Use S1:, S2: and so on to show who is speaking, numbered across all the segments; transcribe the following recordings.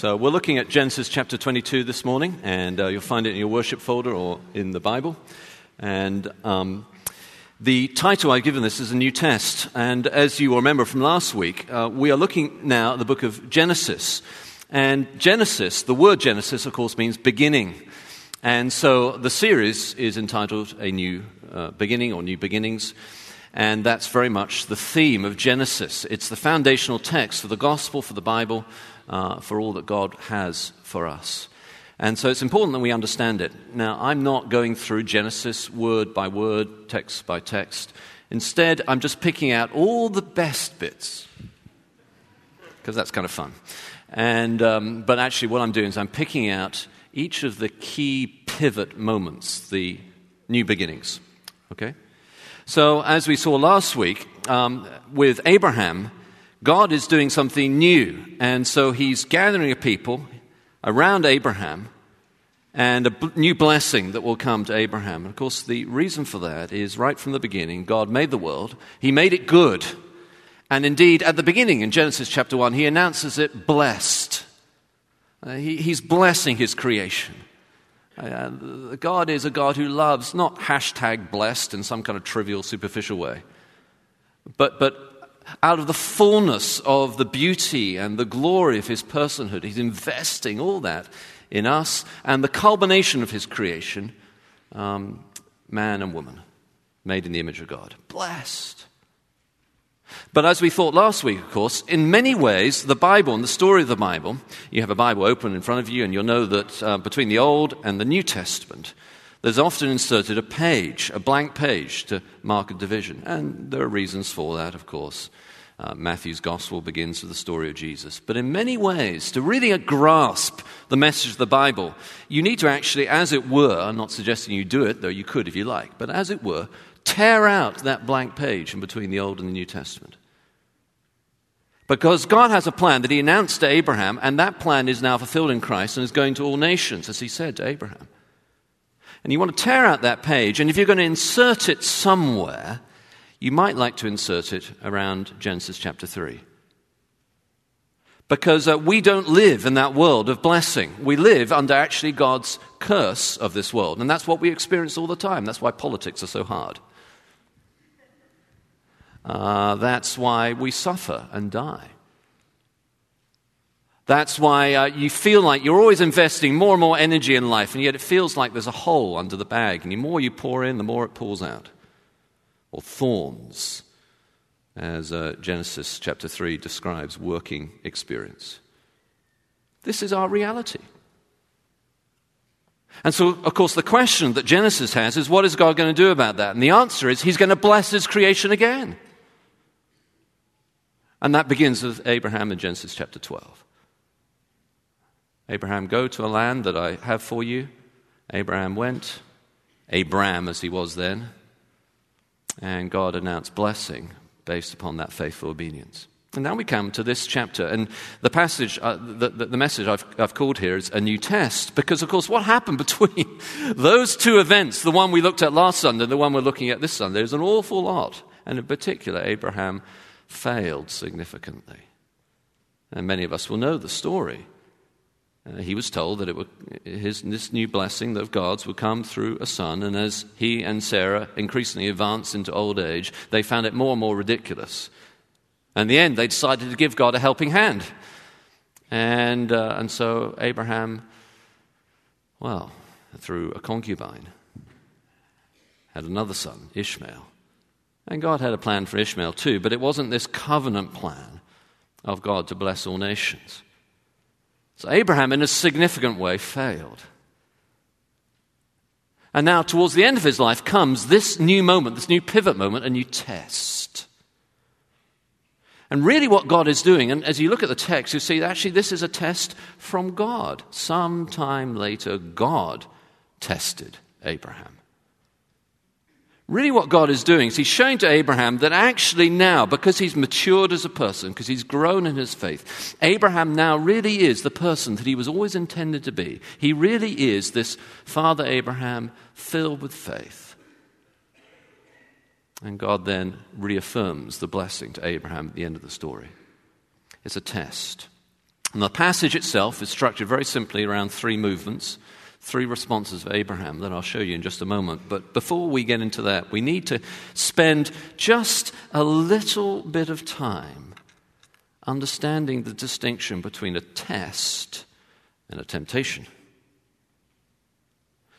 S1: So, we're looking at Genesis chapter 22 this morning, and uh, you'll find it in your worship folder or in the Bible. And um, the title I've given this is a new test. And as you will remember from last week, uh, we are looking now at the book of Genesis. And Genesis, the word Genesis, of course, means beginning. And so the series is entitled A New uh, Beginning or New Beginnings. And that's very much the theme of Genesis. It's the foundational text for the gospel, for the Bible, uh, for all that God has for us. And so it's important that we understand it. Now, I'm not going through Genesis word by word, text by text. Instead, I'm just picking out all the best bits, because that's kind of fun. And, um, but actually, what I'm doing is I'm picking out each of the key pivot moments, the new beginnings. Okay? So, as we saw last week, um, with Abraham, God is doing something new. And so he's gathering a people around Abraham and a new blessing that will come to Abraham. And of course, the reason for that is right from the beginning, God made the world, He made it good. And indeed, at the beginning in Genesis chapter 1, He announces it blessed. Uh, he, he's blessing His creation. Uh, God is a God who loves, not hashtag blessed in some kind of trivial, superficial way, but, but out of the fullness of the beauty and the glory of his personhood. He's investing all that in us and the culmination of his creation um, man and woman, made in the image of God. Blessed. But as we thought last week, of course, in many ways, the Bible and the story of the Bible, you have a Bible open in front of you, and you'll know that uh, between the Old and the New Testament, there's often inserted a page, a blank page, to mark a division. And there are reasons for that, of course. Uh, Matthew's gospel begins with the story of Jesus. But in many ways, to really grasp the message of the Bible, you need to actually, as it were, I'm not suggesting you do it, though you could if you like, but as it were, tear out that blank page in between the Old and the New Testament. Because God has a plan that He announced to Abraham, and that plan is now fulfilled in Christ and is going to all nations, as He said to Abraham. And you want to tear out that page, and if you're going to insert it somewhere, you might like to insert it around Genesis chapter 3. Because uh, we don't live in that world of blessing. We live under actually God's curse of this world. And that's what we experience all the time. That's why politics are so hard. Uh, that's why we suffer and die. That's why uh, you feel like you're always investing more and more energy in life, and yet it feels like there's a hole under the bag. And the more you pour in, the more it pulls out. Or thorns, as uh, Genesis chapter 3 describes working experience. This is our reality. And so, of course, the question that Genesis has is what is God going to do about that? And the answer is He's going to bless His creation again. And that begins with Abraham in Genesis chapter 12. Abraham, go to a land that I have for you. Abraham went, Abram as he was then, and God announced blessing based upon that faithful obedience. And now we come to this chapter, and the passage, uh, the, the, the, message I've, I've called here is a new test, because of course, what happened between those two events, the one we looked at last Sunday and the one we're looking at this Sunday, there's an awful lot. And in particular, Abraham failed significantly. And many of us will know the story. Uh, he was told that it would, his, this new blessing of God's would come through a son, and as he and Sarah increasingly advanced into old age, they found it more and more ridiculous. And in the end, they decided to give God a helping hand. And, uh, and so Abraham, well, through a concubine, had another son, Ishmael. And God had a plan for Ishmael too, but it wasn't this covenant plan of God to bless all nations. So Abraham, in a significant way, failed. And now, towards the end of his life, comes this new moment, this new pivot moment, a new test. And really, what God is doing, and as you look at the text, you see actually this is a test from God. Sometime later, God tested Abraham. Really, what God is doing is He's showing to Abraham that actually now, because he's matured as a person, because he's grown in his faith, Abraham now really is the person that he was always intended to be. He really is this Father Abraham filled with faith. And God then reaffirms the blessing to Abraham at the end of the story. It's a test. And the passage itself is structured very simply around three movements, three responses of Abraham that I'll show you in just a moment. But before we get into that, we need to spend just a little bit of time understanding the distinction between a test and a temptation.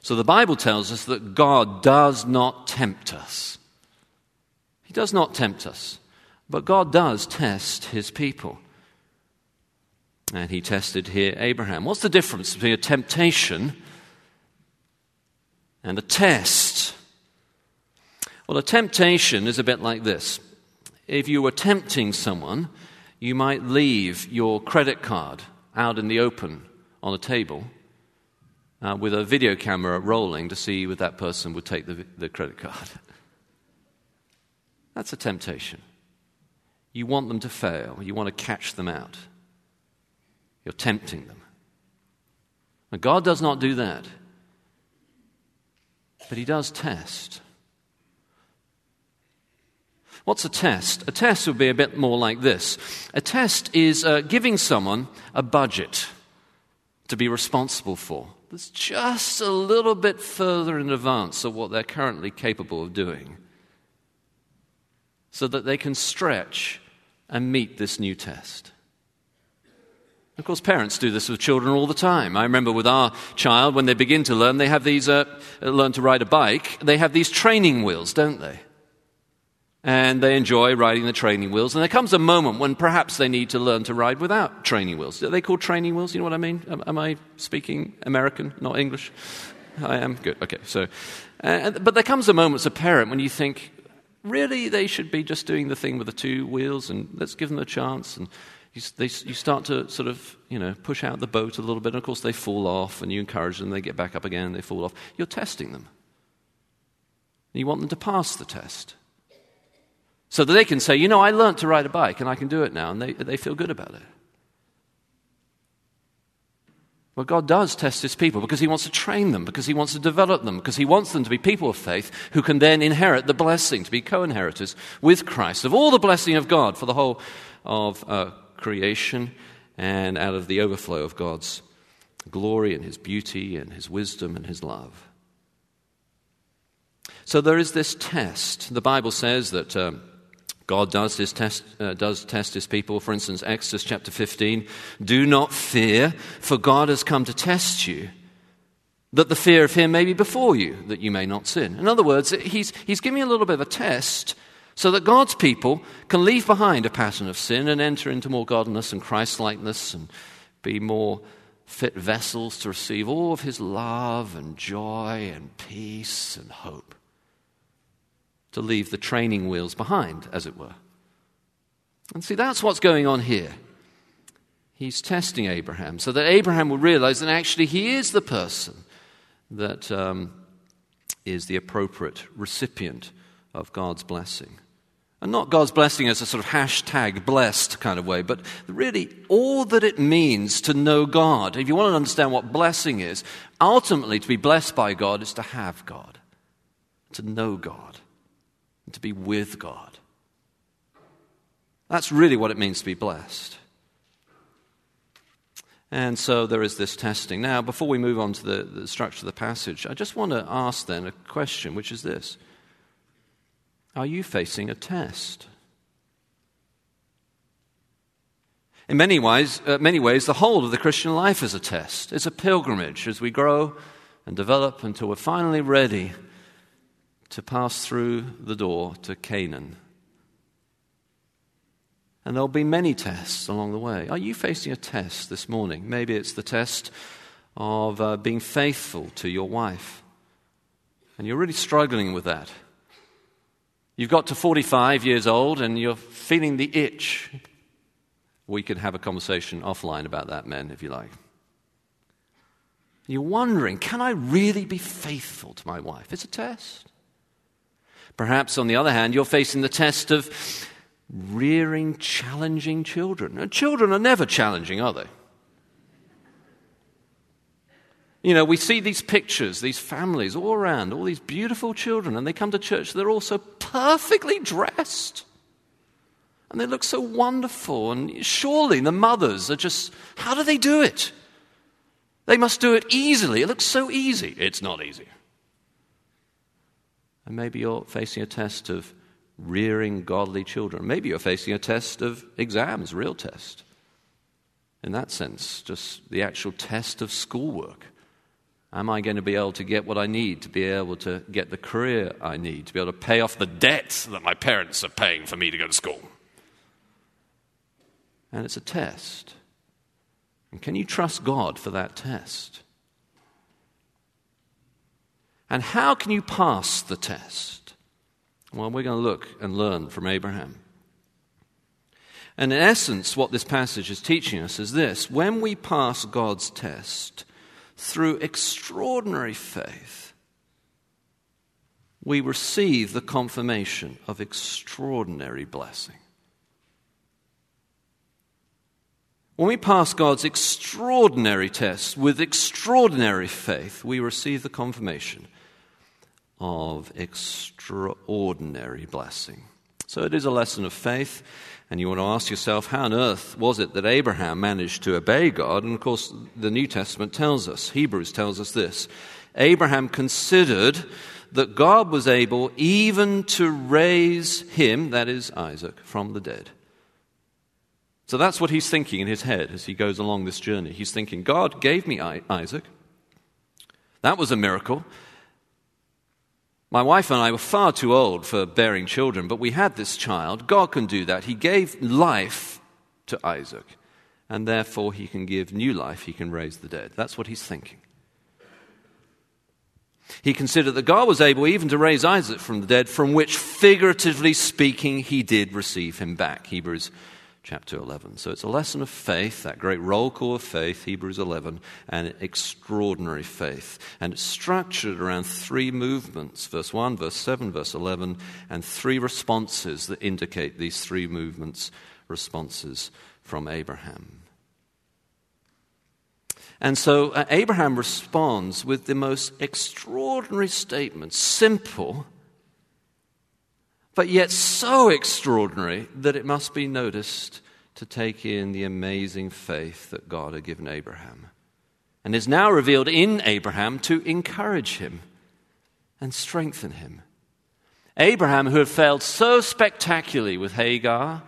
S1: So the Bible tells us that God does not tempt us. He does not tempt us, but God does test his people. And he tested here Abraham. What's the difference between a temptation and a test? Well, a temptation is a bit like this. If you were tempting someone, you might leave your credit card out in the open on a table uh, with a video camera rolling to see if that person would take the, the credit card. That's a temptation. You want them to fail, you want to catch them out. You're tempting them. And God does not do that. But He does test. What's a test? A test would be a bit more like this a test is uh, giving someone a budget to be responsible for that's just a little bit further in advance of what they're currently capable of doing so that they can stretch and meet this new test. Of course, parents do this with children all the time. I remember with our child, when they begin to learn, they have these, uh, learn to ride a bike, they have these training wheels, don't they? And they enjoy riding the training wheels. And there comes a moment when perhaps they need to learn to ride without training wheels. Are they called training wheels? You know what I mean? Am, am I speaking American, not English? I am? Good. Okay. So, uh, but there comes a moment as a parent when you think, really, they should be just doing the thing with the two wheels and let's give them a chance. And you, they, you start to sort of, you know, push out the boat a little bit. And of course, they fall off, and you encourage them, they get back up again, they fall off. You're testing them. You want them to pass the test. So that they can say, you know, I learned to ride a bike, and I can do it now, and they, they feel good about it. Well, God does test his people because he wants to train them, because he wants to develop them, because he wants them to be people of faith who can then inherit the blessing, to be co inheritors with Christ of all the blessing of God for the whole of uh, creation and out of the overflow of God's glory and His beauty and His wisdom and His love. So there is this test. The Bible says that. Um, God does, his test, uh, does test his people. For instance, Exodus chapter 15 Do not fear, for God has come to test you, that the fear of him may be before you, that you may not sin. In other words, he's, he's giving a little bit of a test so that God's people can leave behind a pattern of sin and enter into more godliness and Christlikeness and be more fit vessels to receive all of his love and joy and peace and hope. To leave the training wheels behind, as it were. And see, that's what's going on here. He's testing Abraham so that Abraham will realize that actually he is the person that um, is the appropriate recipient of God's blessing. And not God's blessing as a sort of hashtag blessed kind of way, but really all that it means to know God. If you want to understand what blessing is, ultimately to be blessed by God is to have God, to know God, and to be with God. That's really what it means to be blessed. And so there is this testing. Now, before we move on to the, the structure of the passage, I just want to ask then a question, which is this. Are you facing a test? In many ways, uh, many ways, the whole of the Christian life is a test. It's a pilgrimage as we grow and develop until we're finally ready to pass through the door to Canaan. And there'll be many tests along the way. Are you facing a test this morning? Maybe it's the test of uh, being faithful to your wife. And you're really struggling with that. You've got to 45 years old and you're feeling the itch. We could have a conversation offline about that, men, if you like. You're wondering, can I really be faithful to my wife? It's a test. Perhaps, on the other hand, you're facing the test of rearing challenging children. Children are never challenging, are they? You know, we see these pictures, these families all around, all these beautiful children, and they come to church, they're all so perfectly dressed. And they look so wonderful. And surely the mothers are just, how do they do it? They must do it easily. It looks so easy. It's not easy. And maybe you're facing a test of rearing godly children. Maybe you're facing a test of exams, real test. In that sense, just the actual test of schoolwork. Am I going to be able to get what I need to be able to get the career I need, to be able to pay off the debts that my parents are paying for me to go to school? And it's a test. And can you trust God for that test? And how can you pass the test? Well, we're going to look and learn from Abraham. And in essence, what this passage is teaching us is this when we pass God's test through extraordinary faith, we receive the confirmation of extraordinary blessing. When we pass God's extraordinary test with extraordinary faith, we receive the confirmation of extraordinary blessing. So it is a lesson of faith, and you want to ask yourself, how on earth was it that Abraham managed to obey God? And of course, the New Testament tells us, Hebrews tells us this Abraham considered that God was able even to raise him, that is Isaac, from the dead. So that's what he's thinking in his head as he goes along this journey. He's thinking, God gave me Isaac. That was a miracle. My wife and I were far too old for bearing children, but we had this child. God can do that. He gave life to Isaac, and therefore he can give new life. He can raise the dead. That's what he's thinking. He considered that God was able even to raise Isaac from the dead, from which, figuratively speaking, he did receive him back. Hebrews chapter 11. So it's a lesson of faith, that great roll call of faith, Hebrews 11, and extraordinary faith. And it's structured around three movements verse 1, verse 7, verse 11, and three responses that indicate these three movements, responses from Abraham. And so uh, Abraham responds with the most extraordinary statement, simple but yet so extraordinary that it must be noticed to take in the amazing faith that God had given Abraham and is now revealed in Abraham to encourage him and strengthen him. Abraham, who had failed so spectacularly with Hagar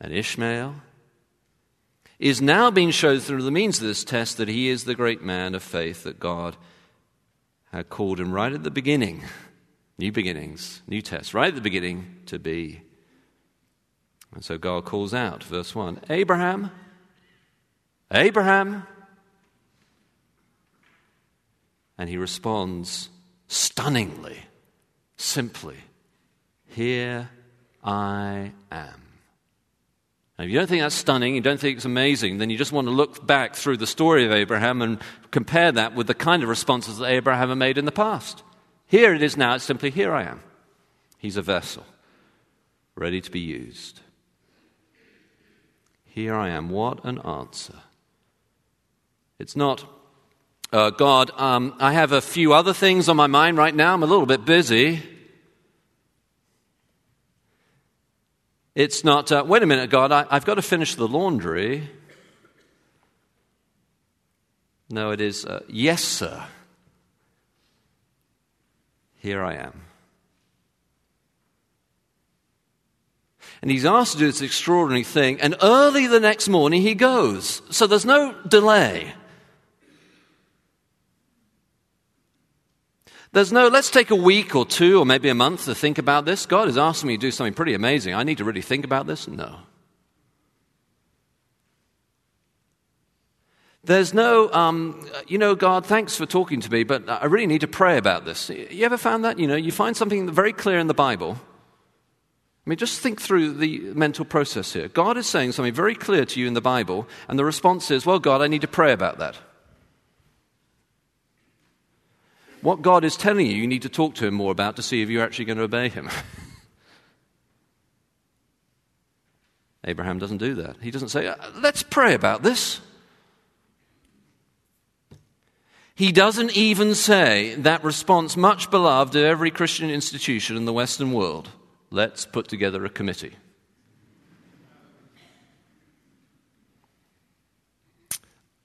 S1: and Ishmael, is now being shown through the means of this test that he is the great man of faith that God had called him right at the beginning New beginnings, new test, right at the beginning to be. And so God calls out, verse 1 Abraham, Abraham. And he responds stunningly, simply, Here I am. Now, if you don't think that's stunning, you don't think it's amazing, then you just want to look back through the story of Abraham and compare that with the kind of responses that Abraham had made in the past. Here it is now, it's simply, here I am. He's a vessel, ready to be used. Here I am. What an answer. It's not, uh, God, um, I have a few other things on my mind right now. I'm a little bit busy. It's not, uh, wait a minute, God, I, I've got to finish the laundry. No, it is, uh, yes, sir. Here I am. And he's asked to do this extraordinary thing, and early the next morning he goes. So there's no delay. There's no, let's take a week or two or maybe a month to think about this. God is asking me to do something pretty amazing. I need to really think about this. No. There's no, um, you know, God, thanks for talking to me, but I really need to pray about this. You ever found that? You know, you find something very clear in the Bible. I mean, just think through the mental process here. God is saying something very clear to you in the Bible, and the response is, well, God, I need to pray about that. What God is telling you, you need to talk to Him more about to see if you're actually going to obey Him. Abraham doesn't do that. He doesn't say, uh, let's pray about this. He doesn't even say that response, much beloved of every Christian institution in the Western world let's put together a committee.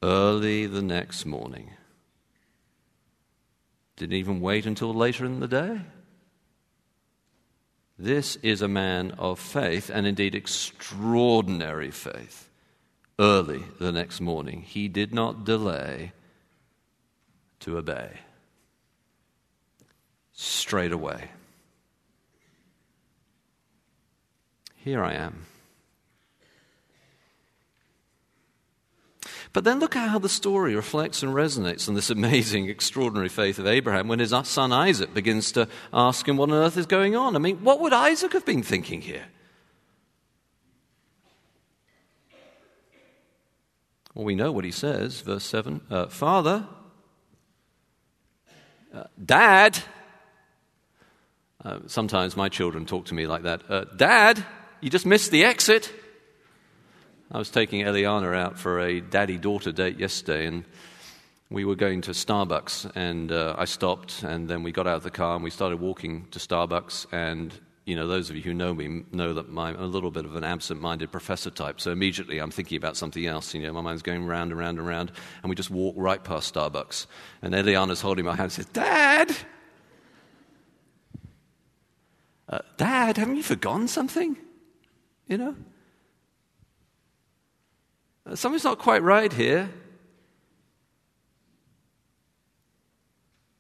S1: Early the next morning. Didn't even wait until later in the day. This is a man of faith, and indeed extraordinary faith. Early the next morning, he did not delay to obey. Straight away. Here I am. But then look at how the story reflects and resonates on this amazing, extraordinary faith of Abraham when his son Isaac begins to ask him what on earth is going on. I mean, what would Isaac have been thinking here? Well, we know what he says, verse 7 uh, Father, uh, Dad, uh, sometimes my children talk to me like that uh, Dad, you just missed the exit. I was taking Eliana out for a daddy daughter date yesterday, and we were going to Starbucks. And uh, I stopped, and then we got out of the car and we started walking to Starbucks. And, you know, those of you who know me know that I'm a little bit of an absent minded professor type. So immediately I'm thinking about something else. You know, my mind's going round and round and round. And we just walk right past Starbucks. And Eliana's holding my hand and says, Dad! Uh, Dad, haven't you forgotten something? You know? Something's not quite right here.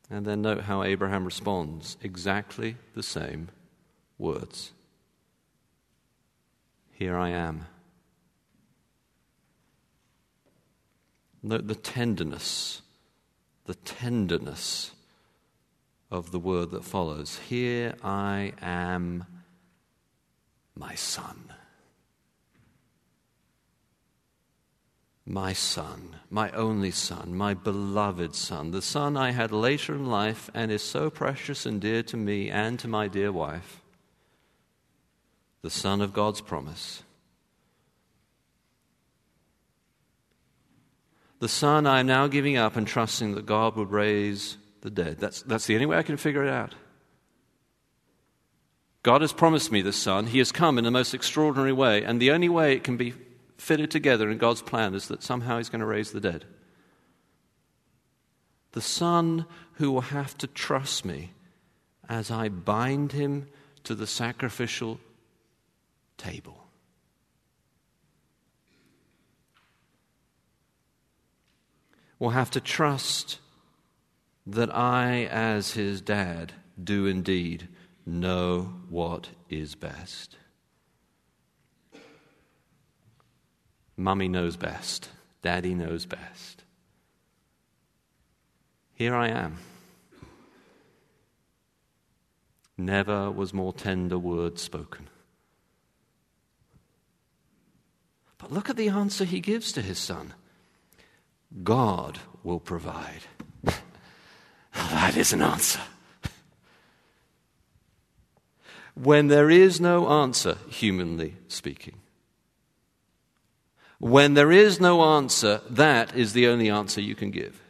S1: And then note how Abraham responds exactly the same words Here I am. Note the tenderness, the tenderness of the word that follows. Here I am, my son. my son, my only son, my beloved son, the son I had later in life and is so precious and dear to me and to my dear wife, the son of God's promise. The son I am now giving up and trusting that God would raise the dead. That's, that's the only way I can figure it out. God has promised me the son. He has come in the most extraordinary way, and the only way it can be fitted together in God's plan is that somehow He's going to raise the dead. The Son who will have to trust me as I bind him to the sacrificial table. Will have to trust that I, as his dad, do indeed know what is best. Mummy knows best. Daddy knows best. Here I am. Never was more tender word spoken. But look at the answer he gives to his son God will provide. that is an answer. when there is no answer, humanly speaking, when there is no answer, that is the only answer you can give.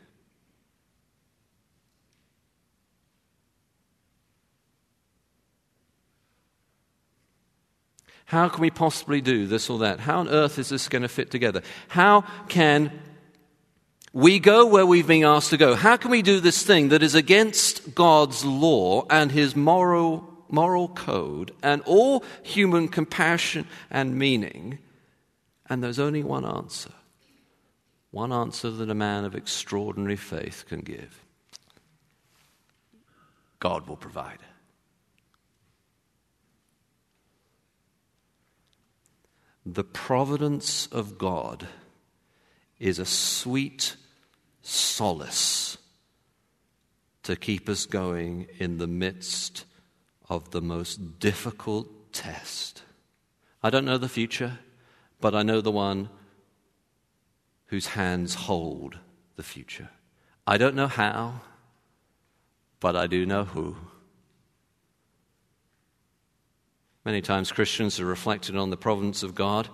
S1: How can we possibly do this or that? How on earth is this going to fit together? How can we go where we've been asked to go? How can we do this thing that is against God's law and his moral, moral code and all human compassion and meaning? And there's only one answer. One answer that a man of extraordinary faith can give God will provide. The providence of God is a sweet solace to keep us going in the midst of the most difficult test. I don't know the future but I know the one whose hands hold the future. I don't know how, but I do know who. Many times Christians are reflected on the providence of God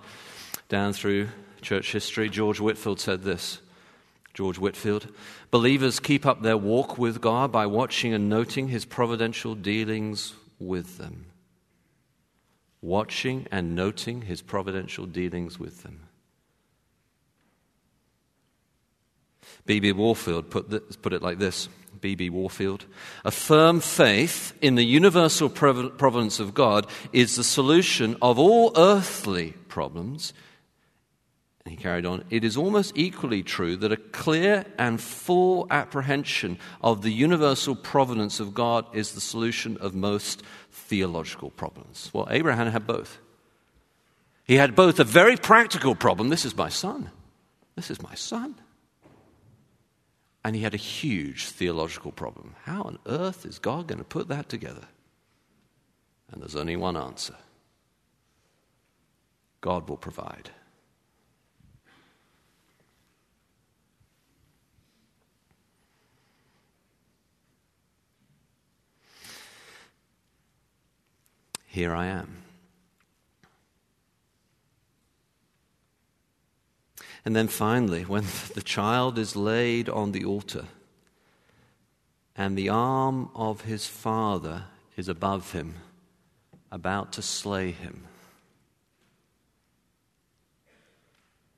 S1: down through church history. George Whitefield said this. George Whitefield. Believers keep up their walk with God by watching and noting his providential dealings with them watching and noting his providential dealings with them. B.B. Warfield put, this, put it like this B.B. Warfield. A firm faith in the universal providence of God is the solution of all earthly problems. And he carried on, it is almost equally true that a clear and full apprehension of the universal providence of God is the solution of most theological problems. Well, Abraham had both. He had both a very practical problem this is my son. This is my son. And he had a huge theological problem. How on earth is God going to put that together? And there's only one answer God will provide. Here I am. And then finally, when the child is laid on the altar and the arm of his father is above him, about to slay him.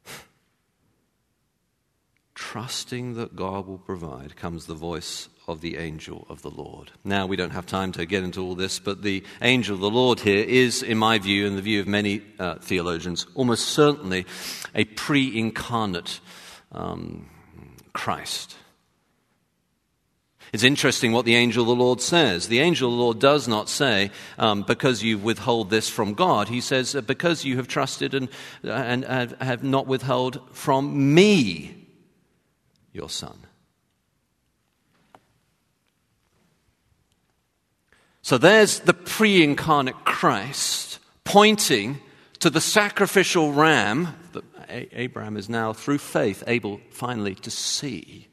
S1: Trusting that God will provide comes the voice of the angel of the Lord. Now, we don't have time to get into all this, but the angel of the Lord here is, in my view, and the view of many uh, theologians, almost certainly a pre incarnate um, Christ. It's interesting what the angel of the Lord says. The angel of the Lord does not say, um, because you withhold this from God. He says, uh, because you have trusted and, uh, and have not withheld from me your son. So there's the pre incarnate Christ pointing to the sacrificial ram that Abraham is now, through faith, able finally to see.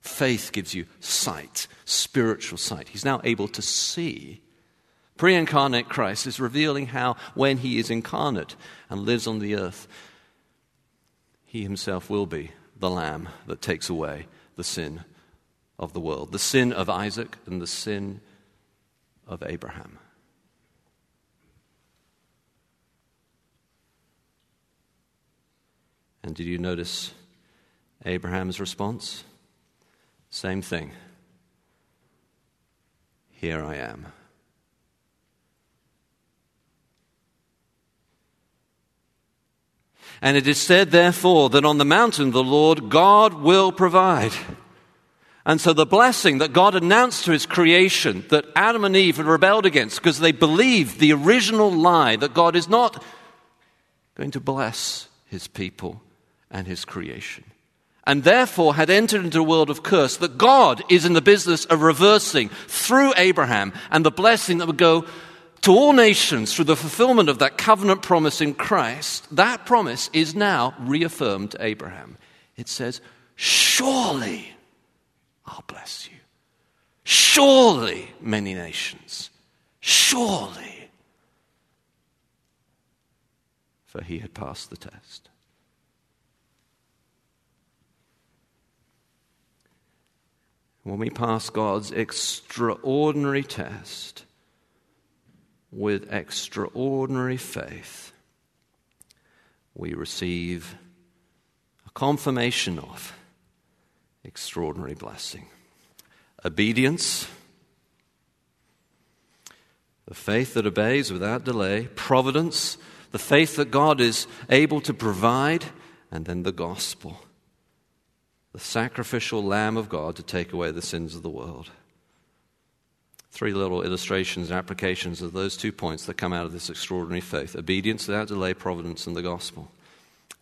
S1: Faith gives you sight, spiritual sight. He's now able to see. Pre incarnate Christ is revealing how, when he is incarnate and lives on the earth, he himself will be the lamb that takes away the sin of the world, the sin of Isaac and the sin of Abraham. And did you notice Abraham's response? Same thing. Here I am. And it is said, therefore, that on the mountain the Lord God will provide. And so the blessing that God announced to his creation that Adam and Eve had rebelled against because they believed the original lie that God is not going to bless his people and his creation. And therefore had entered into a world of curse that God is in the business of reversing through Abraham and the blessing that would go to all nations through the fulfillment of that covenant promise in Christ. That promise is now reaffirmed to Abraham. It says, Surely I'll bless you. Surely, many nations. Surely. For he had passed the test. When we pass God's extraordinary test with extraordinary faith, we receive a confirmation of extraordinary blessing. Obedience, the faith that obeys without delay, providence, the faith that God is able to provide, and then the gospel, the sacrificial Lamb of God to take away the sins of the world. Three little illustrations and applications of those two points that come out of this extraordinary faith. Obedience without delay, providence, and the gospel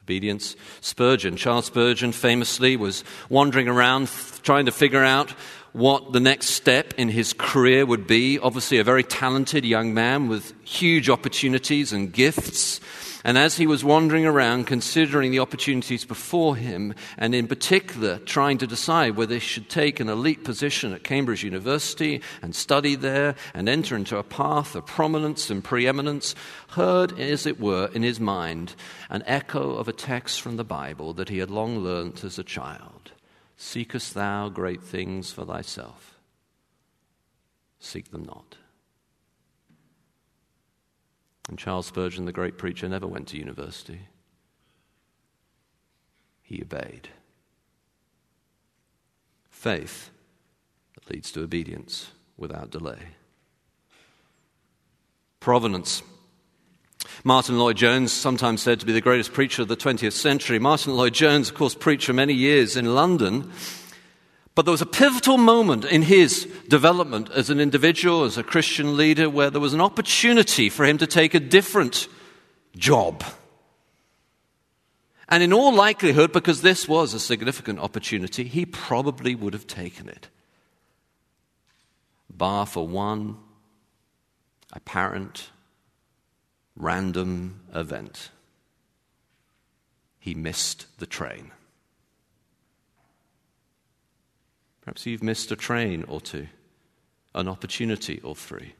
S1: obedience. Spurgeon, Charles Spurgeon, famously was wandering around trying to figure out what the next step in his career would be. Obviously, a very talented young man with huge opportunities and gifts. And as he was wandering around, considering the opportunities before him, and in particular trying to decide whether he should take an elite position at Cambridge University and study there and enter into a path of prominence and preeminence, heard, as it were, in his mind an echo of a text from the Bible that he had long learnt as a child Seekest thou great things for thyself? Seek them not. And Charles Spurgeon, the great preacher, never went to university. He obeyed. faith that leads to obedience without delay. Providence. Martyn Lloyd-Jones, sometimes said to be the greatest preacher of the 20th century. Martyn Lloyd-Jones, of course, preached for many years in London. But there was a pivotal moment in his development as an individual, as a Christian leader, where there was an opportunity for him to take a different job. And in all likelihood, because this was a significant opportunity, he probably would have taken it. Bar for one apparent random event. He missed the train. Perhaps you've missed a train or two, an opportunity or three.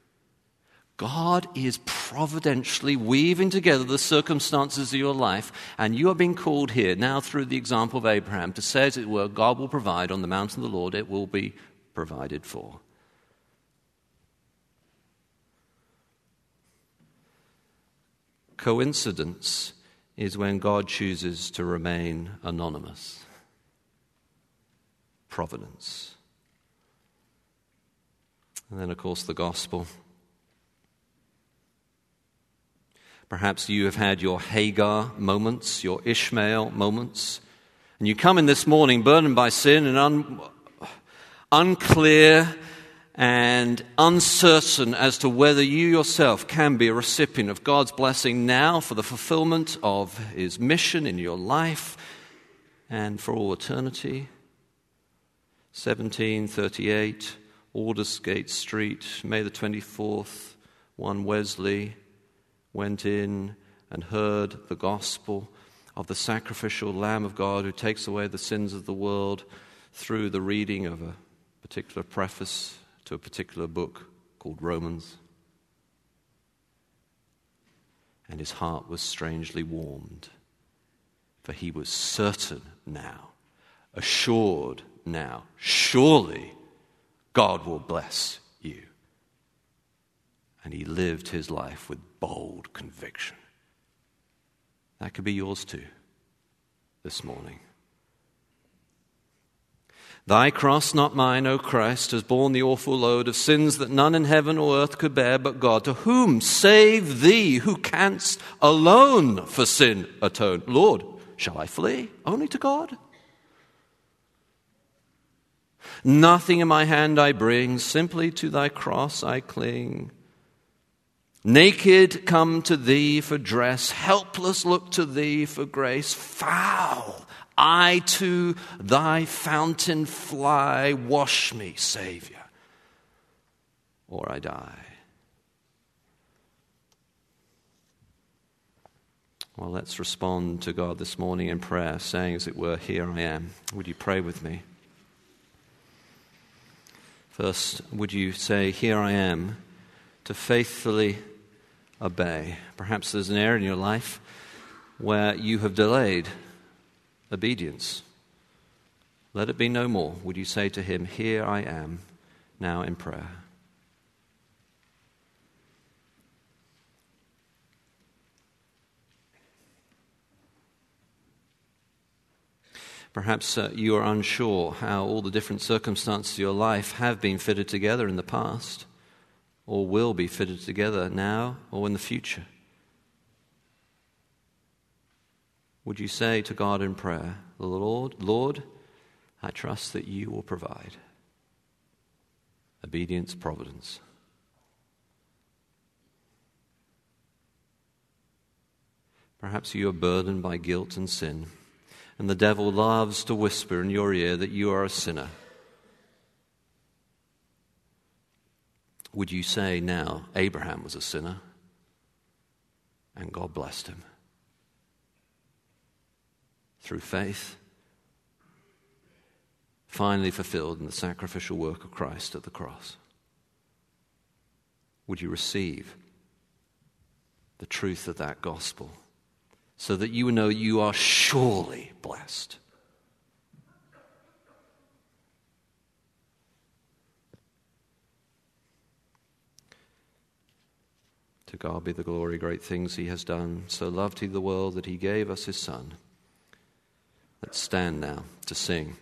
S1: God is providentially weaving together the circumstances of your life, and you are being called here now through the example of Abraham to say, as it were, God will provide on the mountain of the Lord, it will be provided for. Coincidence is when God chooses to remain anonymous providence. And then, of course, the gospel. Perhaps you have had your Hagar moments, your Ishmael moments, and you come in this morning burdened by sin and un- unclear and uncertain as to whether you yourself can be a recipient of God's blessing now for the fulfillment of His mission in your life and for all eternity. 1738, Aldersgate Street, May the 24th, 1 Wesley went in and heard the gospel of the sacrificial Lamb of God who takes away the sins of the world through the reading of a particular preface to a particular book called Romans. And his heart was strangely warmed, for he was certain now, assured now. Surely God will bless you. And he lived his life with bold conviction. That could be yours too this morning. Thy cross, not mine, O Christ, has borne the awful load of sins that none in heaven or earth could bear but God. To whom save thee, who canst alone for sin atone? Lord, shall I flee? Only to God? Nothing in my hand I bring, simply to thy cross I cling. Naked come to thee for dress, helpless look to thee for grace. Foul, I to thy fountain fly, wash me, Savior, or I die. Well, let's respond to God this morning in prayer, saying, as it were, Here I am. Would you pray with me? First, would you say, Here I am, to faithfully obey? Perhaps there's an area in your life where you have delayed obedience. Let it be no more. Would you say to him, Here I am, now in prayer? Perhaps uh, you are unsure how all the different circumstances of your life have been fitted together in the past or will be fitted together now or in the future. Would you say to God in prayer, Lord, Lord, I trust that you will provide obedience, providence. Perhaps you are burdened by guilt and sin and the devil loves to whisper in your ear that you are a sinner. Would you say now, Abraham was a sinner and God blessed him? Through faith, finally fulfilled in the sacrificial work of Christ at the cross. Would you receive the truth of that gospel? so that you know you are surely blessed. To God be the glory, great things He has done. So loved He the world that He gave us His Son. Let's stand now to sing.